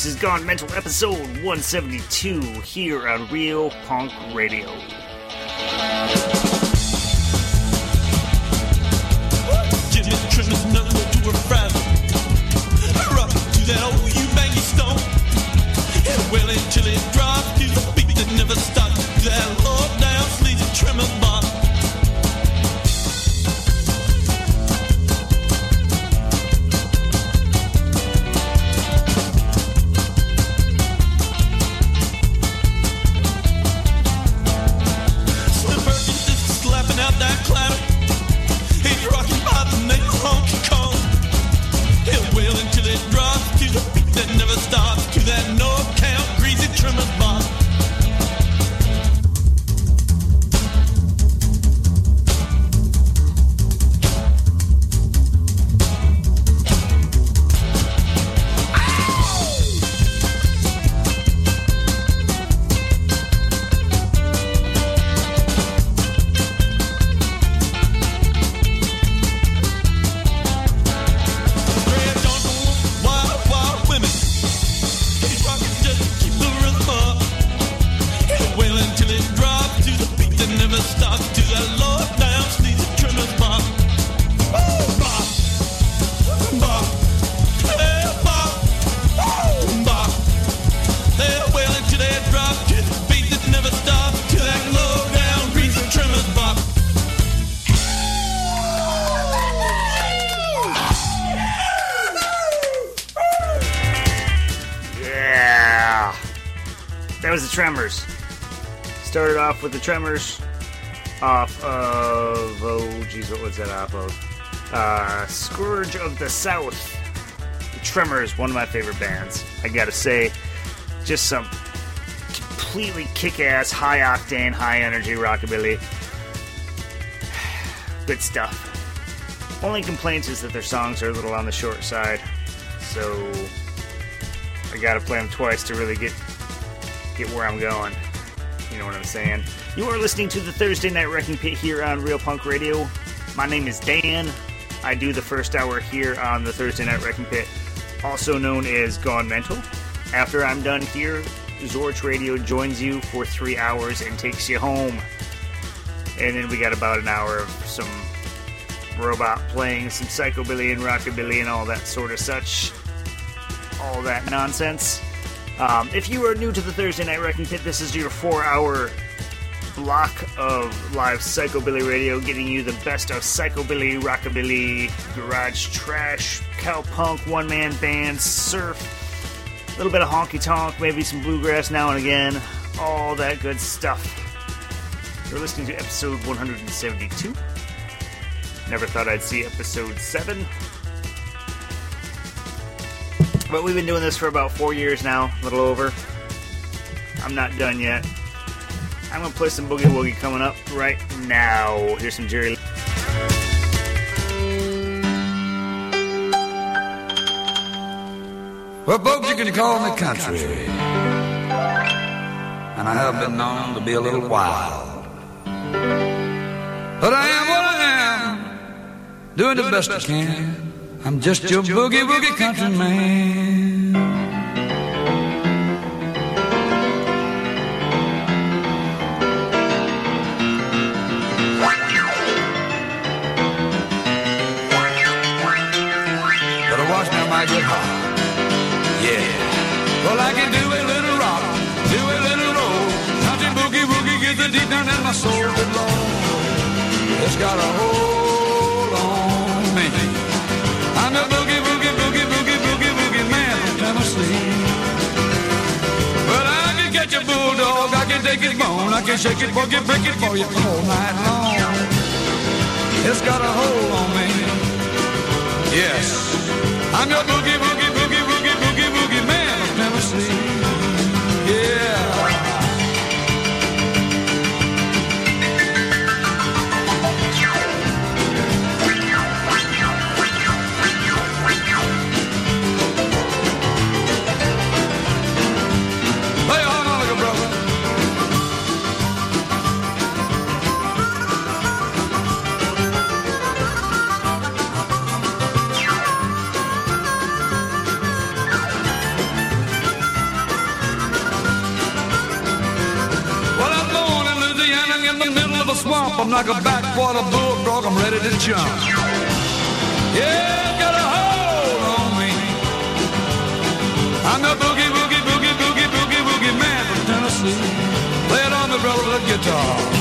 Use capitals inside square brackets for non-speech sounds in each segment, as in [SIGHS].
This is Gone Mental episode 172 here on Real Punk Radio. With the Tremors off of. Oh, geez, what was that off of? Uh, Scourge of the South. The Tremors, one of my favorite bands. I gotta say, just some completely kick ass, high octane, high energy rockabilly. [SIGHS] Good stuff. Only complaints is that their songs are a little on the short side. So I gotta play them twice to really get get where I'm going. You know what I'm saying? You are listening to the Thursday Night Wrecking Pit here on Real Punk Radio. My name is Dan. I do the first hour here on the Thursday Night Wrecking Pit, also known as Gone Mental. After I'm done here, Zorch Radio joins you for three hours and takes you home. And then we got about an hour of some robot playing, some psychobilly and rockabilly and all that sort of such all that nonsense. Um, if you are new to the Thursday Night Wrecking Pit, this is your four hour block of live psychobilly radio, getting you the best of psychobilly, rockabilly, garage trash, cowpunk, one man bands, surf, a little bit of honky tonk, maybe some bluegrass now and again, all that good stuff. You're listening to episode 172. Never thought I'd see episode 7. But we've been doing this for about four years now, a little over. I'm not done yet. I'm gonna play some Boogie Woogie coming up right now. Here's some Jerry. Well, folks, you can call me country. And I have been known to be a little wild. But I am what I am, doing the best I can. I'm just your boogie woogie country man. Me, I might get hot. Yeah. Well, I can do a little rock, do a little roll. Country boogie woogie gets the deep down in my soul. Good Lord, it's got a hold bulldog, I can take his bone, I can shake it, boogie, break it for you all night long. It's got a hold on me. Yes, I'm your boogie boogie boogie boogie boogie boogie man of Tennessee. swamp. I'm like a backwater bullfrog. I'm ready to jump. Yeah, got a hold on me. I'm the boogie, boogie, boogie, boogie, boogie, boogie man from Tennessee. Play it on the relevant guitar.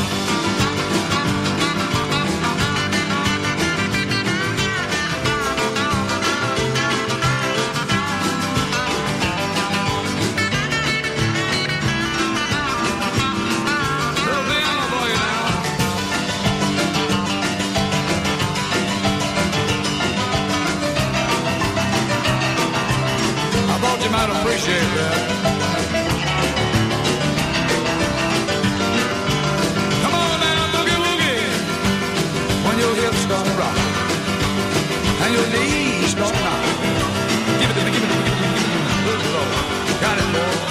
appreciate that. Come on now, boogie woogie. When your hips start to rock and your knees start to knock, give it to me, give it to me, give it to me, good Lord, got it, Lord.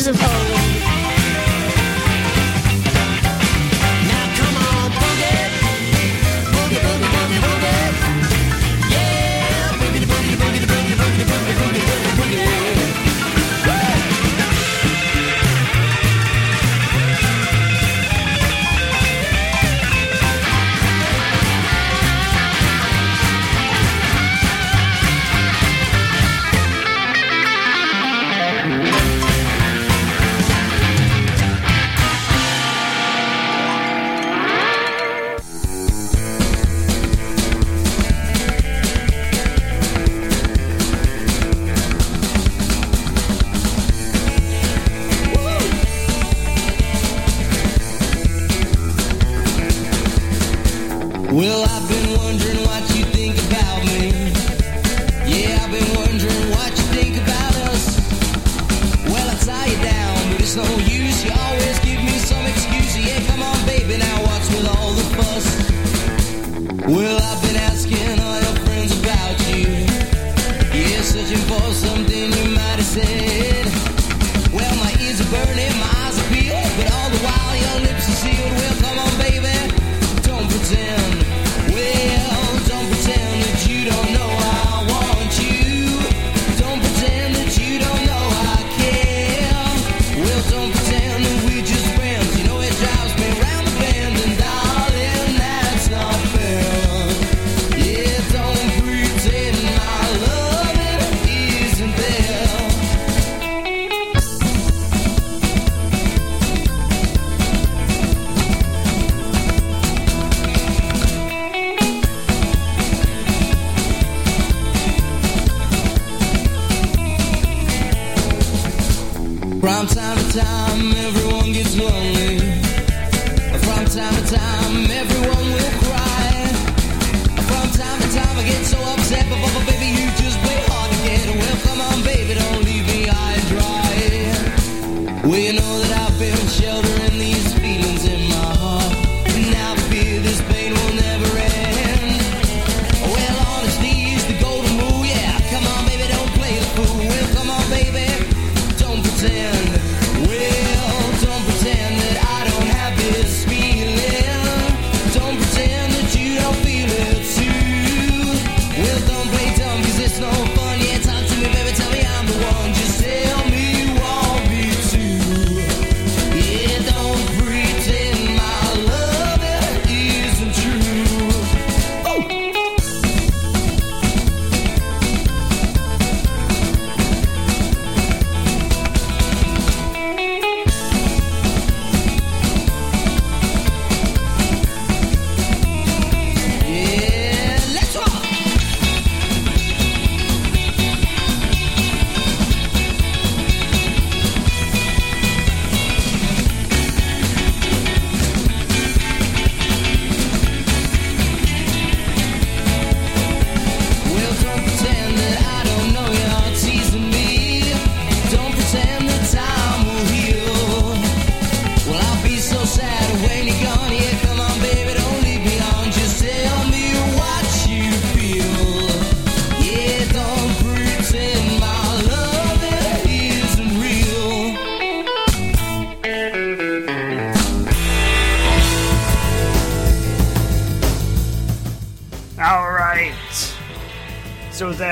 use a.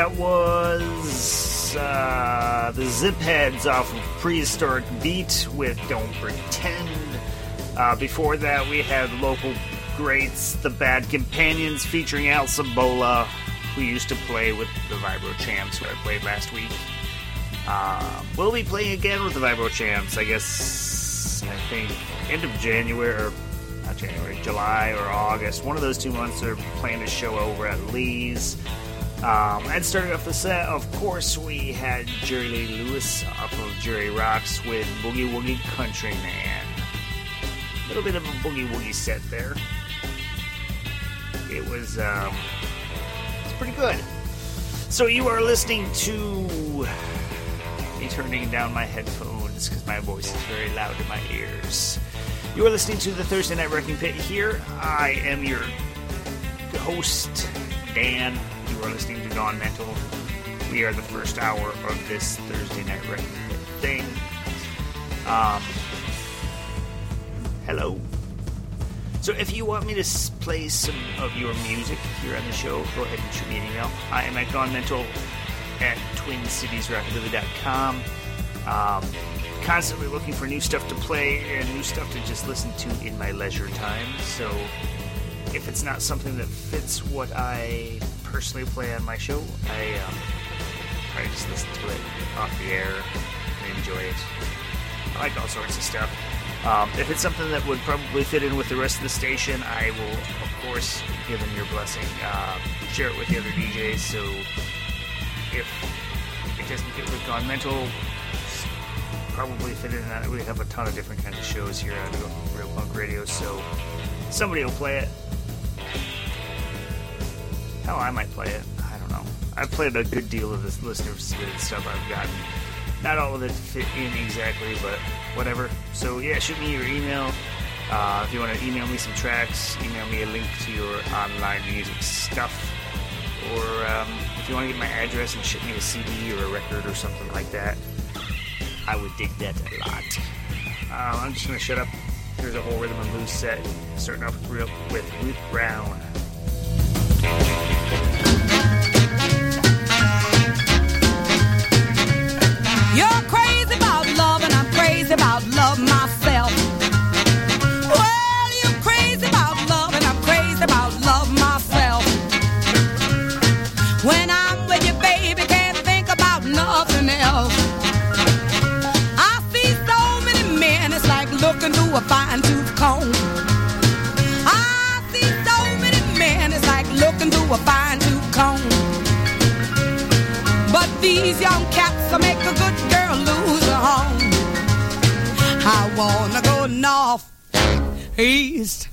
that was uh, the Zip Heads off of Prehistoric Beat with Don't Pretend. Uh, before that, we had local greats, the Bad Companions featuring Al Sabola, who used to play with the Vibro Champs, who I played last week. Uh, we'll be playing again with the Vibro Champs, I guess, I think, end of January, or not January, July or August. One of those two months they're playing a show over at Lee's. Um, and starting off the set, of course, we had Jerry Lee Lewis off of Jerry Rocks with Boogie Woogie Countryman. A little bit of a boogie woogie set there. It was, um, it's pretty good. So you are listening to me turning down my headphones because my voice is very loud in my ears. You are listening to the Thursday Night Wrecking Pit here. I am your host, Dan. Are listening to Gone Mental. We are the first hour of this Thursday Night thing. Um, hello. So if you want me to play some of your music here on the show, go ahead and shoot me an email. I am at Gone Mental at twincitiesrockabilly.com. Um, constantly looking for new stuff to play and new stuff to just listen to in my leisure time. So if it's not something that fits what I personally play on my show, I um, to just listen to it off the air and enjoy it. I like all sorts of stuff. Um, if it's something that would probably fit in with the rest of the station, I will, of course, give them your blessing. Uh, share it with the other DJs. So if it doesn't fit with Gone Mental, probably fit in that. We have a ton of different kinds of shows here on Real Punk Radio, so somebody will play it. Hell, I might play it. I don't know. I've played a good deal of this listener submitted stuff I've gotten. Not all of it fit in exactly, but whatever. So yeah, shoot me your email. Uh, if you want to email me some tracks, email me a link to your online music stuff. Or um, if you want to get my address and ship me a CD or a record or something like that, I would dig that a lot. Um, I'm just gonna shut up. Here's a whole rhythm and blues set, starting off with, with Ruth Brown. You're crazy about love, and I'm crazy about love myself. Well, you're crazy about love, and I'm crazy about love myself. When I'm with you, baby, can't think about nothing else. I see so many men, it's like looking through a fine tooth comb. I see so many men, it's like looking through a fine tooth comb. But these young cats wanna go north, east,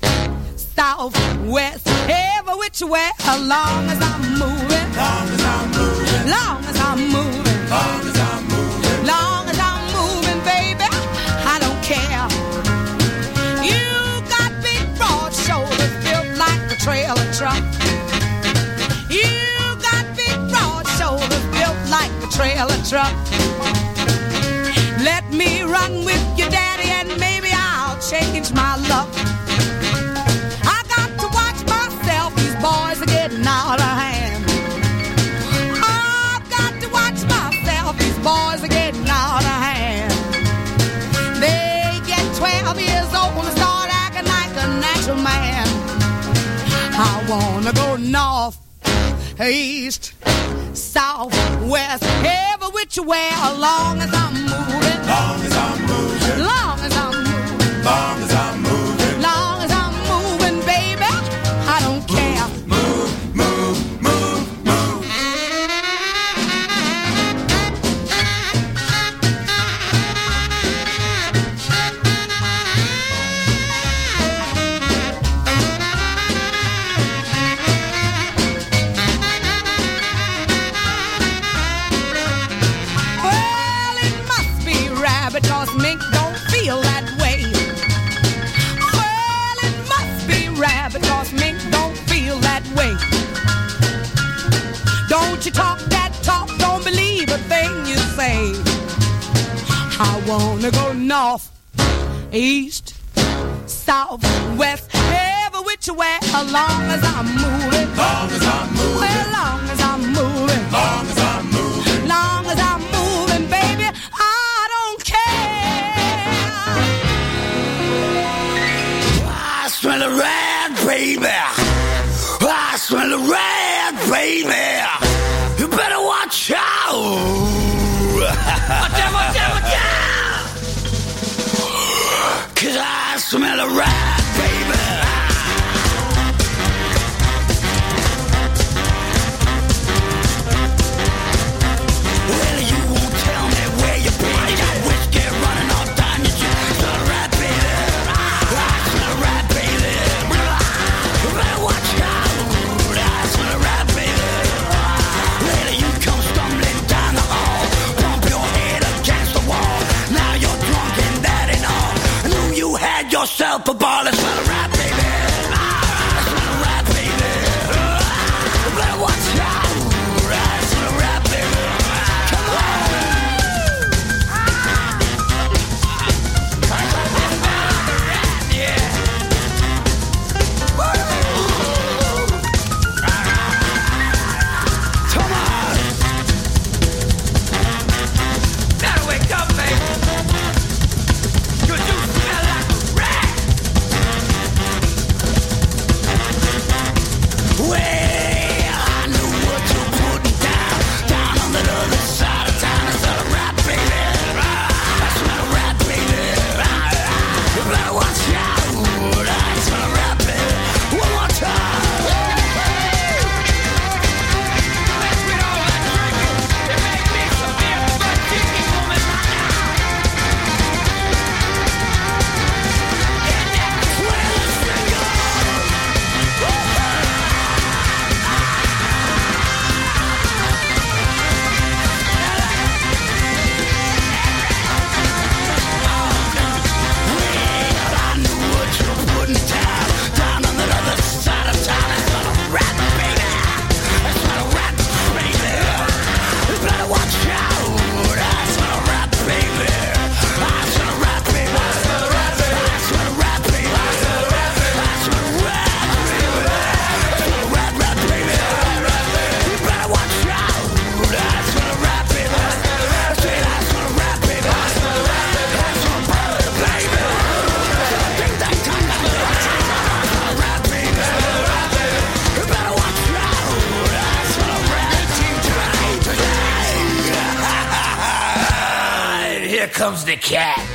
south, west, every which way, as long as I'm moving. Long as I'm moving. Long as I'm moving. Long as I'm moving. Long as I'm moving, baby, I don't care. You got big broad shoulders built like a trailer truck. You got big broad shoulders built like a trailer truck. Let me run with change my luck. I got to watch myself, these boys are getting out of hand. I've got to watch myself, these boys are getting out of hand. They get 12 years old and start acting like a natural man. I wanna go north, east, south, west, every which way, as long as I'm moving. Long as I'm moving. Long wanna go north, east, south, west, every which way, as long as I'm moving. Long as I'm moving. Well, long as I'm moving. Long as I'm moving. Long as I'm moving, baby, I don't care. I smell a rat, baby. I smell a rat, baby. You better watch out, watch out, watch out. I smell a rat, baby. Well, cat.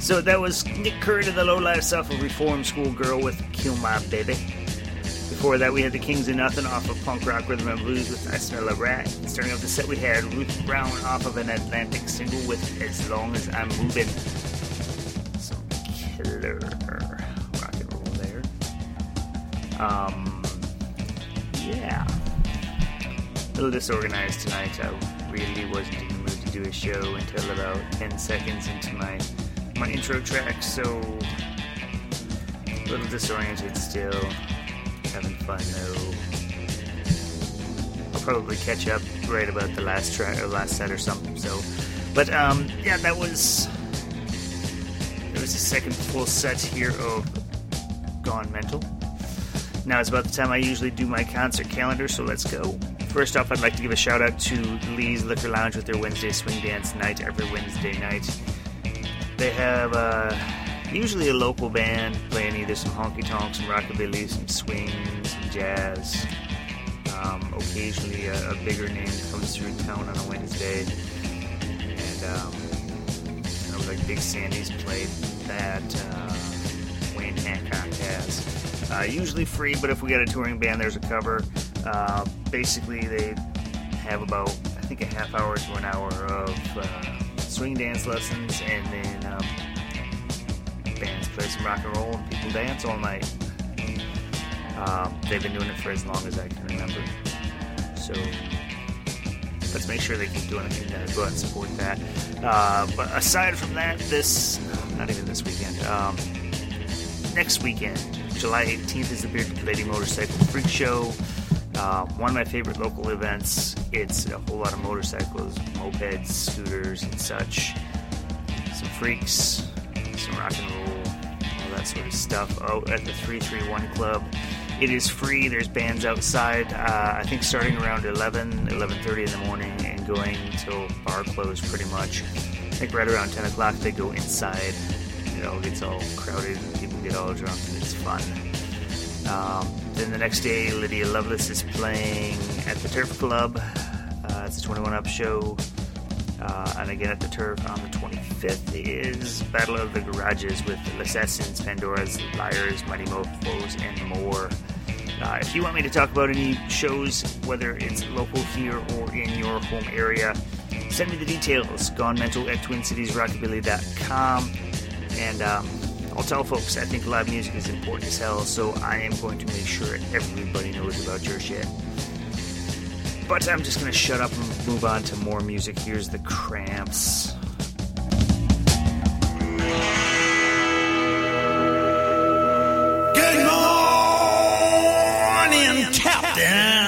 So that was Nick Curran to the Low Life Self of Reform School Girl with Kill My Baby. Before that, we had the Kings of Nothing off of Punk Rock Rhythm and Blues with I Smell a Rat. Starting off the set, we had Ruth Brown off of an Atlantic single with As Long as I'm Moving. Some killer rock and roll there. Um, yeah. A little disorganized tonight. I really wasn't in the mood to do a show until about 10 seconds into my, my intro track, so a little disoriented still. Having fun though. I'll probably catch up right about the last track or last set or something. So, but um, yeah, that was it was the second full set here of Gone Mental. Now it's about the time I usually do my concert calendar, so let's go. First off, I'd like to give a shout out to Lee's Liquor Lounge with their Wednesday swing dance night every Wednesday night. They have uh, usually a local band playing either some honky tonk, some rockabilly, some swing, some jazz. Um, occasionally, a, a bigger name comes through town on a Wednesday, and um, you know, like Big Sandy's played that. Uh, Wayne Hancock has. Uh, usually free, but if we got a touring band, there's a cover. Uh, basically, they have about I think a half hour to an hour of uh, swing dance lessons, and then um, bands play some rock and roll, and people dance all night. Um, they've been doing it for as long as I can remember. So let's make sure they keep doing it and go out and support that. Uh, but aside from that, this not even this weekend. Um, next weekend, July 18th, is the Bearded Lady Motorcycle Freak Show. Uh, one of my favorite local events. It's a whole lot of motorcycles, mopeds, scooters, and such. Some freaks, some rock and roll, all that sort of stuff. Out at the 331 Club. It is free. There's bands outside. Uh, I think starting around 11, 11:30 in the morning, and going till bar close, pretty much. I think right around 10 o'clock they go inside. It all gets all crowded, and people get all drunk, and it's fun. Um, then the next day, Lydia Loveless is playing at the Turf Club. Uh, it's a 21 Up show. Uh, and again at the Turf on the 25th is Battle of the Garages with Assassins, Pandora's Liars, Mighty Mofos, and more. Uh, if you want me to talk about any shows, whether it's local here or in your home area, send me the details. Gone Mental at TwinCitiesRockabilly.com. And um, I'll tell folks I think live music is important as hell, so I am going to make sure everybody knows about your shit. But I'm just going to shut up and move on to more music. Here's the Cramps. Good morning, Captain.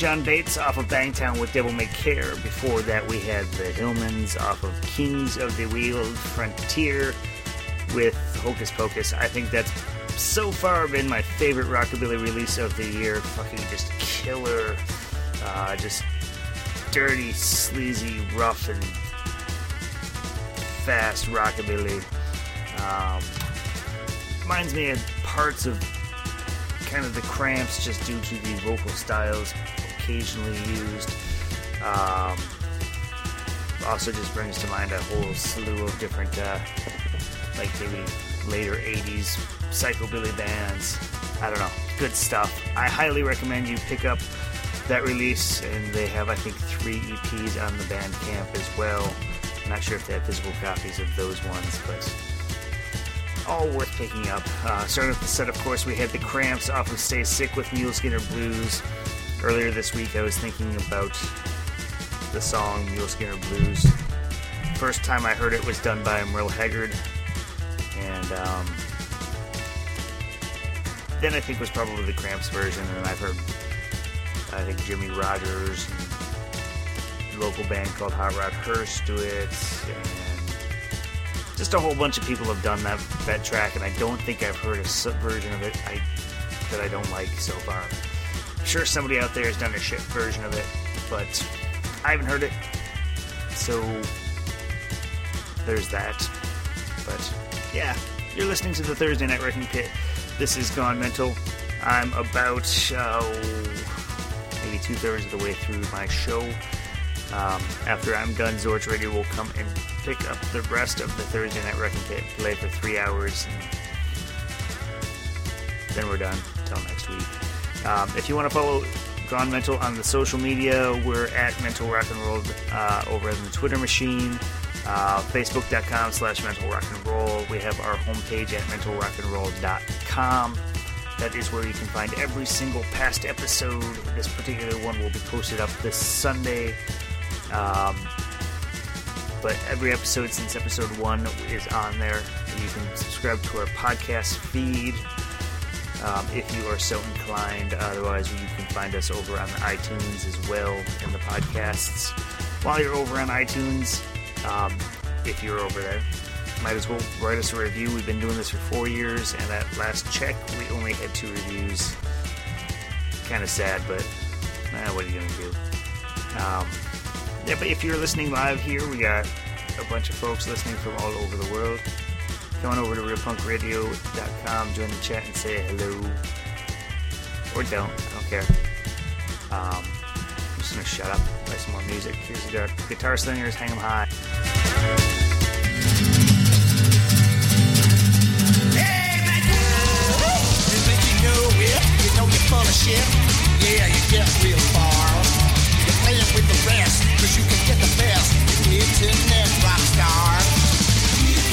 John Bates off of Bangtown with Devil May Care. Before that, we had the Hillmans off of Kings of the Wheeled Frontier with Hocus Pocus. I think that's so far been my favorite rockabilly release of the year. Fucking just killer, uh, just dirty, sleazy, rough, and fast rockabilly. Um, reminds me of parts of kind of the cramps just due to the vocal styles occasionally used. Um, also just brings to mind a whole slew of different, uh, like maybe later 80s psychobilly bands. I don't know. Good stuff. I highly recommend you pick up that release, and they have, I think, three EPs on the Bandcamp as well. I'm not sure if they have physical copies of those ones, but all worth picking up. Uh, starting with the set, of course, we had the Cramps off of Stay Sick with Mule Skinner Blues. Earlier this week, I was thinking about the song Mule Skinner Blues. First time I heard it was done by Merle Haggard, and um, then I think was probably the Cramps version, and I've heard, I think Jimmie Rodgers and local band called Hot Rod Hearst do it, and just a whole bunch of people have done that that track, and I don't think I've heard a sub version of it I, that I don't like so far. Sure somebody out there has done a shit version of it, but I haven't heard it. So there's that. But yeah, you're listening to the Thursday Night Wrecking Pit. This is Gone Mental. I'm about uh, maybe two thirds of the way through my show. Um, after I'm done, Zorch Radio will come and pick up the rest of the Thursday Night Wrecking Pit, play for three hours, and then we're done until next week. Um, if you want to follow Gone Mental on the social media, we're at Mental Rock and Roll uh, over in the Twitter machine, uh, Facebook.com slash Mental Rock and Roll. We have our homepage at mentalrockandroll.com. That is where you can find every single past episode. This particular one will be posted up this Sunday. Um, but every episode since episode one is on there. You can subscribe to our podcast feed um, if you are so inclined. Otherwise, you can find us over on iTunes as well in the podcasts. While you're over on iTunes, um, if you're over there, might as well write us a review. We've been doing this for four years, and at last check, we only had two reviews. Kind of sad, but eh, what are you gonna do? Um, yeah, but if you're listening live here, we got a bunch of folks listening from all over the world. Come on over to realpunkradio.com, join the chat, and say hello. Or don't, I don't care. Um, I'm just gonna shut up, play some more music. Here's the guitar, guitar slingers, hang 'em high. You're full of shit? Yeah, you get real far. You're playing with the rest, cause you can get the best. Internet rock star. You can live your life, but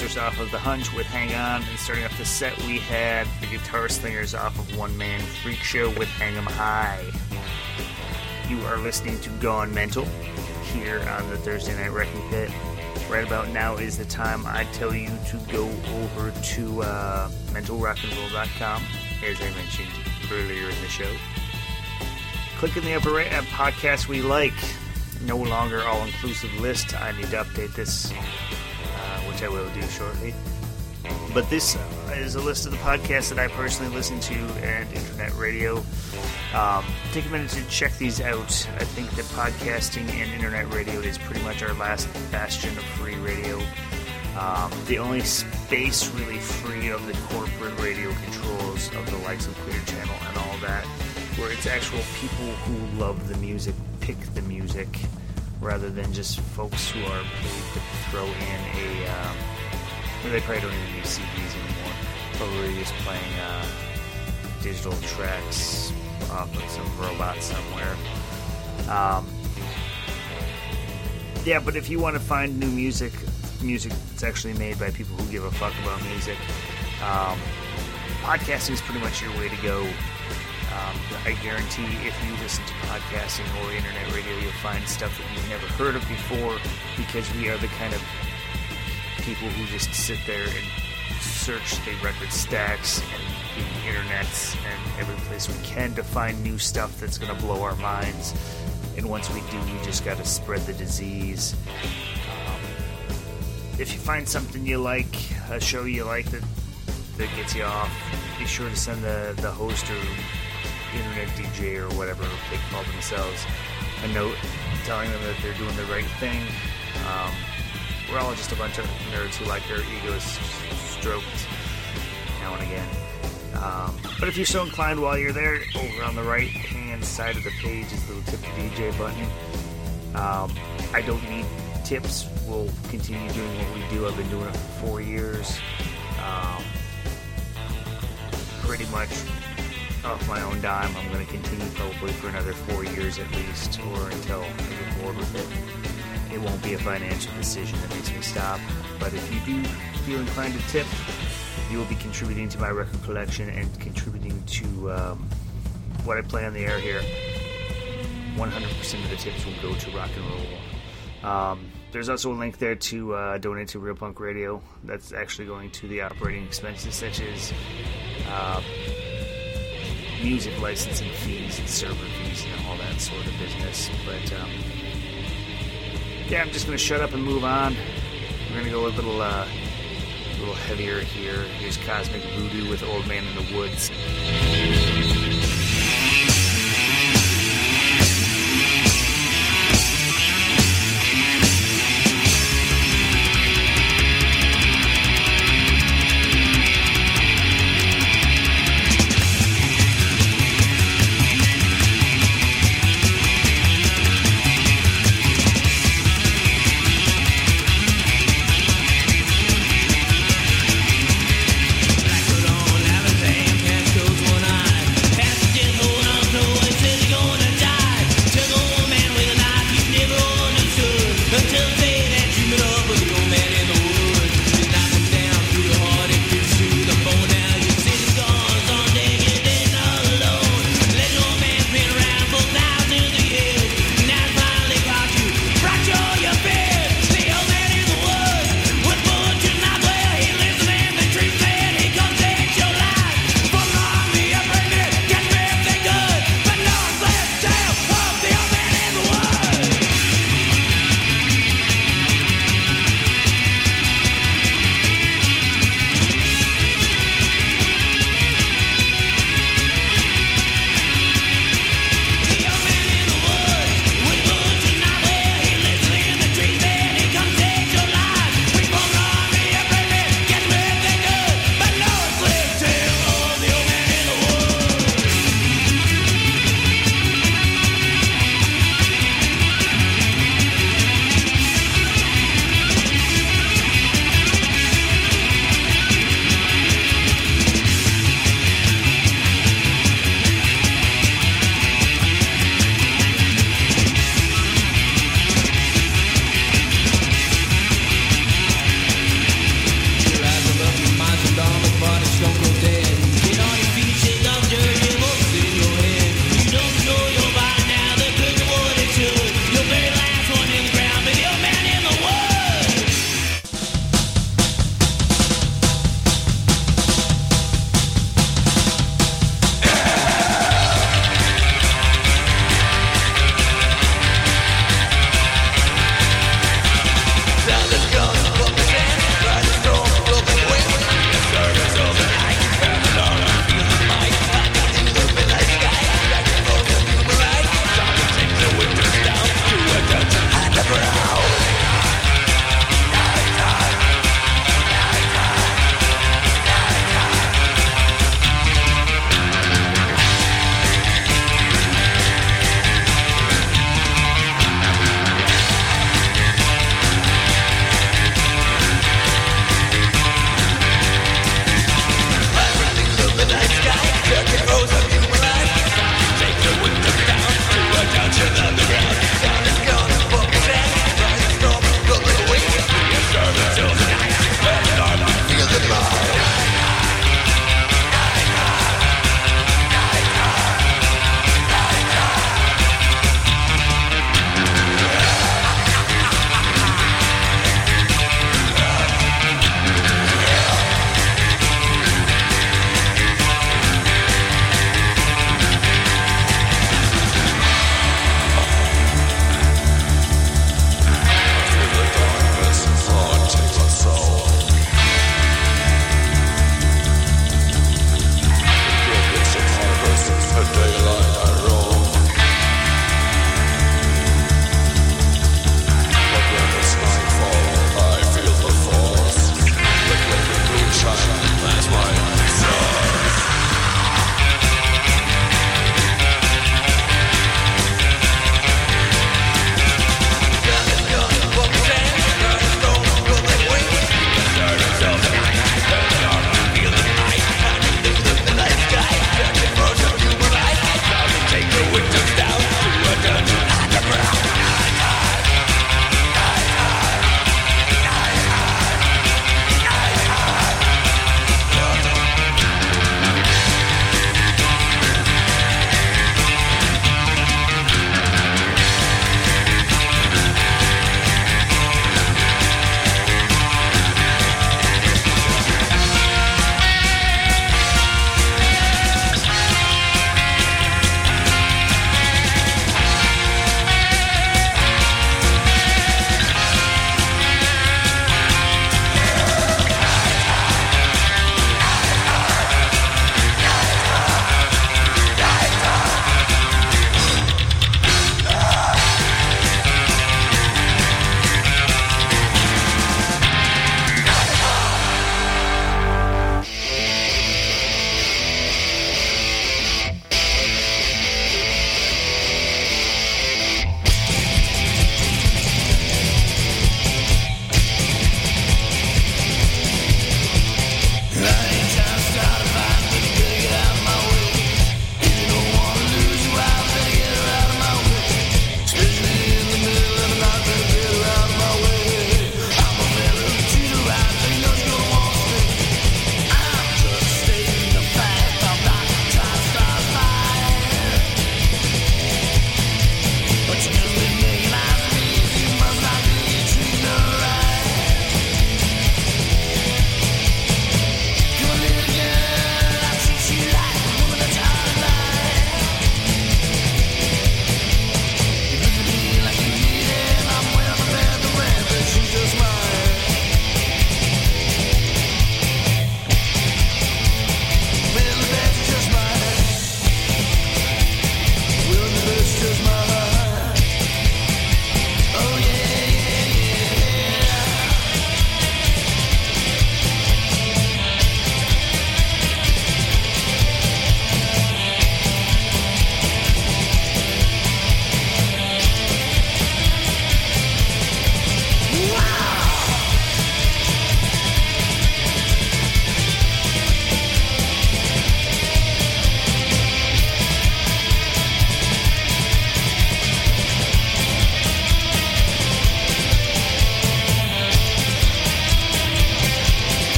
Monsters off of The Hunch with Hang On. And starting off the set, we had the Guitar Slingers off of One Man Freak Show with Hang 'em High. You are listening to Gone Mental here on the Thursday Night Wrecking Pit. Right about now is the time I tell you to go over to uh, mentalrockandroll.com, as I mentioned earlier in the show. Click in the upper right at podcasts we like. No longer all inclusive list. I need to update this, which I will do shortly. But this is a list of the podcasts that I personally listen to and internet radio. Um, take a minute to check these out. I think that podcasting and internet radio is pretty much our last bastion of free radio. Um, the only space really free of the corporate radio controls of the likes of Clear Channel and all that, where it's actual people who love the music pick the music rather than just folks who are paid to throw in a. Um, they probably don't even use CDs anymore. Probably just playing uh, digital tracks off of some robot somewhere. Um, yeah, but if you want to find new music, music that's actually made by people who give a fuck about music, um, podcasting is pretty much your way to go. Um, I guarantee if you listen to podcasting or internet radio, you'll find stuff that you've never heard of before because we are the kind of people who just sit there and search the record stacks and the internets and every place we can to find new stuff that's going to blow our minds. And once we do, we just got to spread the disease. Um, if you find something you like, a show you like that that gets you off, be sure to send the, the host or internet DJ or whatever they call themselves a note telling them that they're doing the right thing. Um, we're all just a bunch of nerds who like their egos stroked now and again. Um, but if you're so inclined while you're there, over on the right hand side of the page is the little tip the DJ button. Um, I don't need tips. We'll continue doing what we do. I've been doing it for four years. Um, pretty much off my own dime. I'm going to continue probably for another four years at least, or until I get bored with it. It won't be a financial decision that makes me stop. But if you do feel inclined to tip, you will be contributing to my record collection and contributing to um, what I play on the air here. 100% of the tips will go to rock and roll. Um, there's also a link there to uh, donate to Real Punk Radio. That's actually going to the operating expenses, such as uh, music licensing fees and server fees and all that sort of business. But um, yeah, I'm just to shut up and move on. We're to go a little, uh, a little heavier here. Here's Cosmic Voodoo with Old Man in the Woods.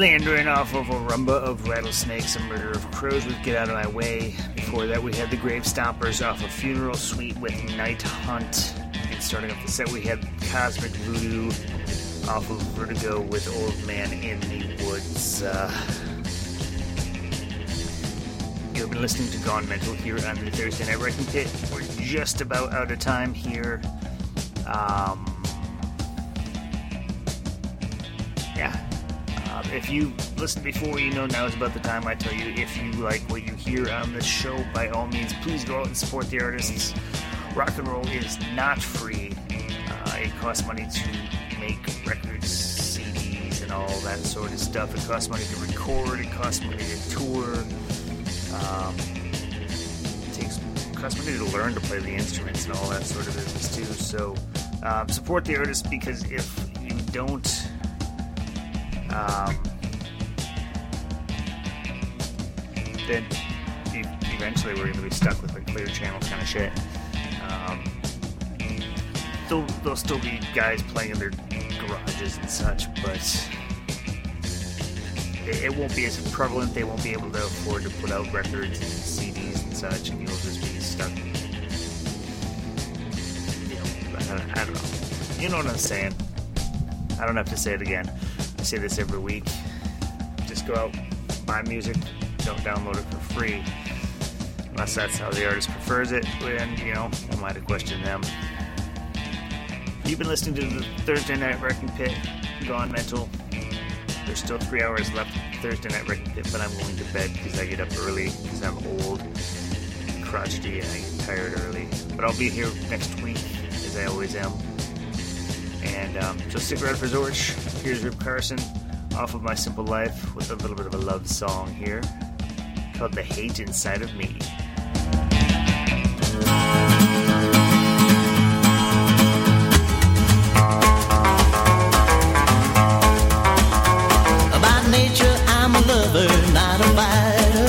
The slandering off of a rumba of rattlesnakes, a murder of crows with Get Out of My Way. Before that, we had the Grave Stompers off of Funeral Suite with Night Hunt. And starting off the set, we had Cosmic Voodoo off of Vertigo with Old Man in the Woods. Uh, you've been listening to Gone Mental here on the Thursday Night Wrecking Pit. We're just about out of time here. Um, if you listened before, you know now is about the time I tell you if you like what you hear on the show, by all means, please go out and support the artists. Rock and roll is not free. Uh, it costs money to make records, CDs, and all that sort of stuff. It costs money to record. It costs money to tour. Um, it takes costs money to learn to play the instruments and all that sort of business too. So um, support the artists because if you don't um, then eventually we're going to be stuck with a clear channel kind of shit. Um, there'll, there'll still be guys playing in their garages and such, but it, it won't be as prevalent. They won't be able to afford to put out records and CDs and such, and you'll just be stuck. You know, I don't know. You know what I'm saying? I don't have to say it again. Say this every week. Just go out, buy music, don't download it for free. Unless that's how the artist prefers it, then, you know, I might have questioned them. You've been listening to the Thursday Night Wrecking Pit, Gone Mental. There's still three hours left Thursday Night Wrecking Pit, but I'm going to bed because I get up early, because I'm old, crotchety, and I get tired early. But I'll be here next week, as I always am. And um, so stick around for Zorch. Here's Rip Carson off of My Simple Life with a little bit of a love song here called The Hate Inside of Me. By nature, I'm a lover, not a fighter.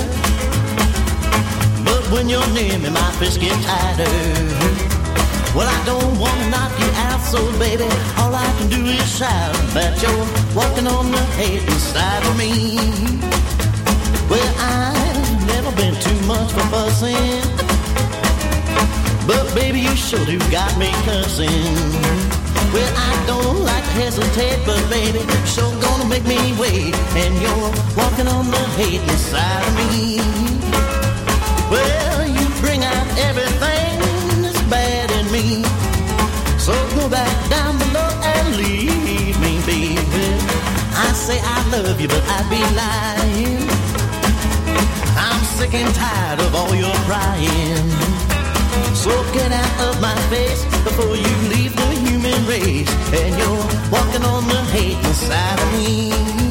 But when you're near me, my fists get tighter. Well, I don't wanna knock you out, so baby, all I can do is shout that you're walking on the hate inside of me. Well, I've never been too much for fussing, but baby, you sure do got me cussing. Well, I don't like to hesitate, but baby, sure gonna make me wait. And you're walking on the hate inside of me. Say I love you, but I'd be lying. I'm sick and tired of all your crying. So get out of my face before you leave the human race. And you're walking on the hate inside of me.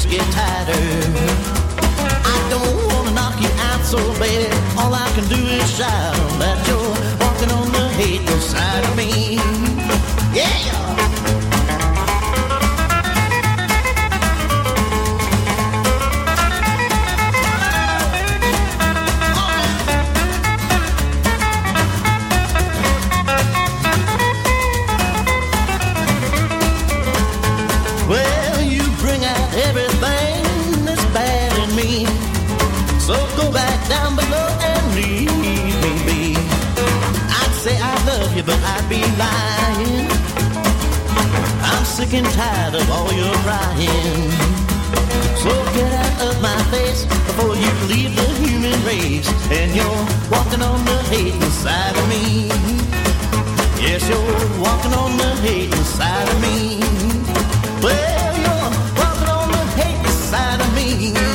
Get tighter. I don't wanna knock you out, so baby, all I can do is shout that you're walking on the hate inside of me. baby, but I'd be lying. I'm sick and tired of all your crying. So get out of my face before you leave the human race. And you're walking on the hate inside of me. Yes, you're walking on the hate inside of me. Well, you're walking on the hate inside of me.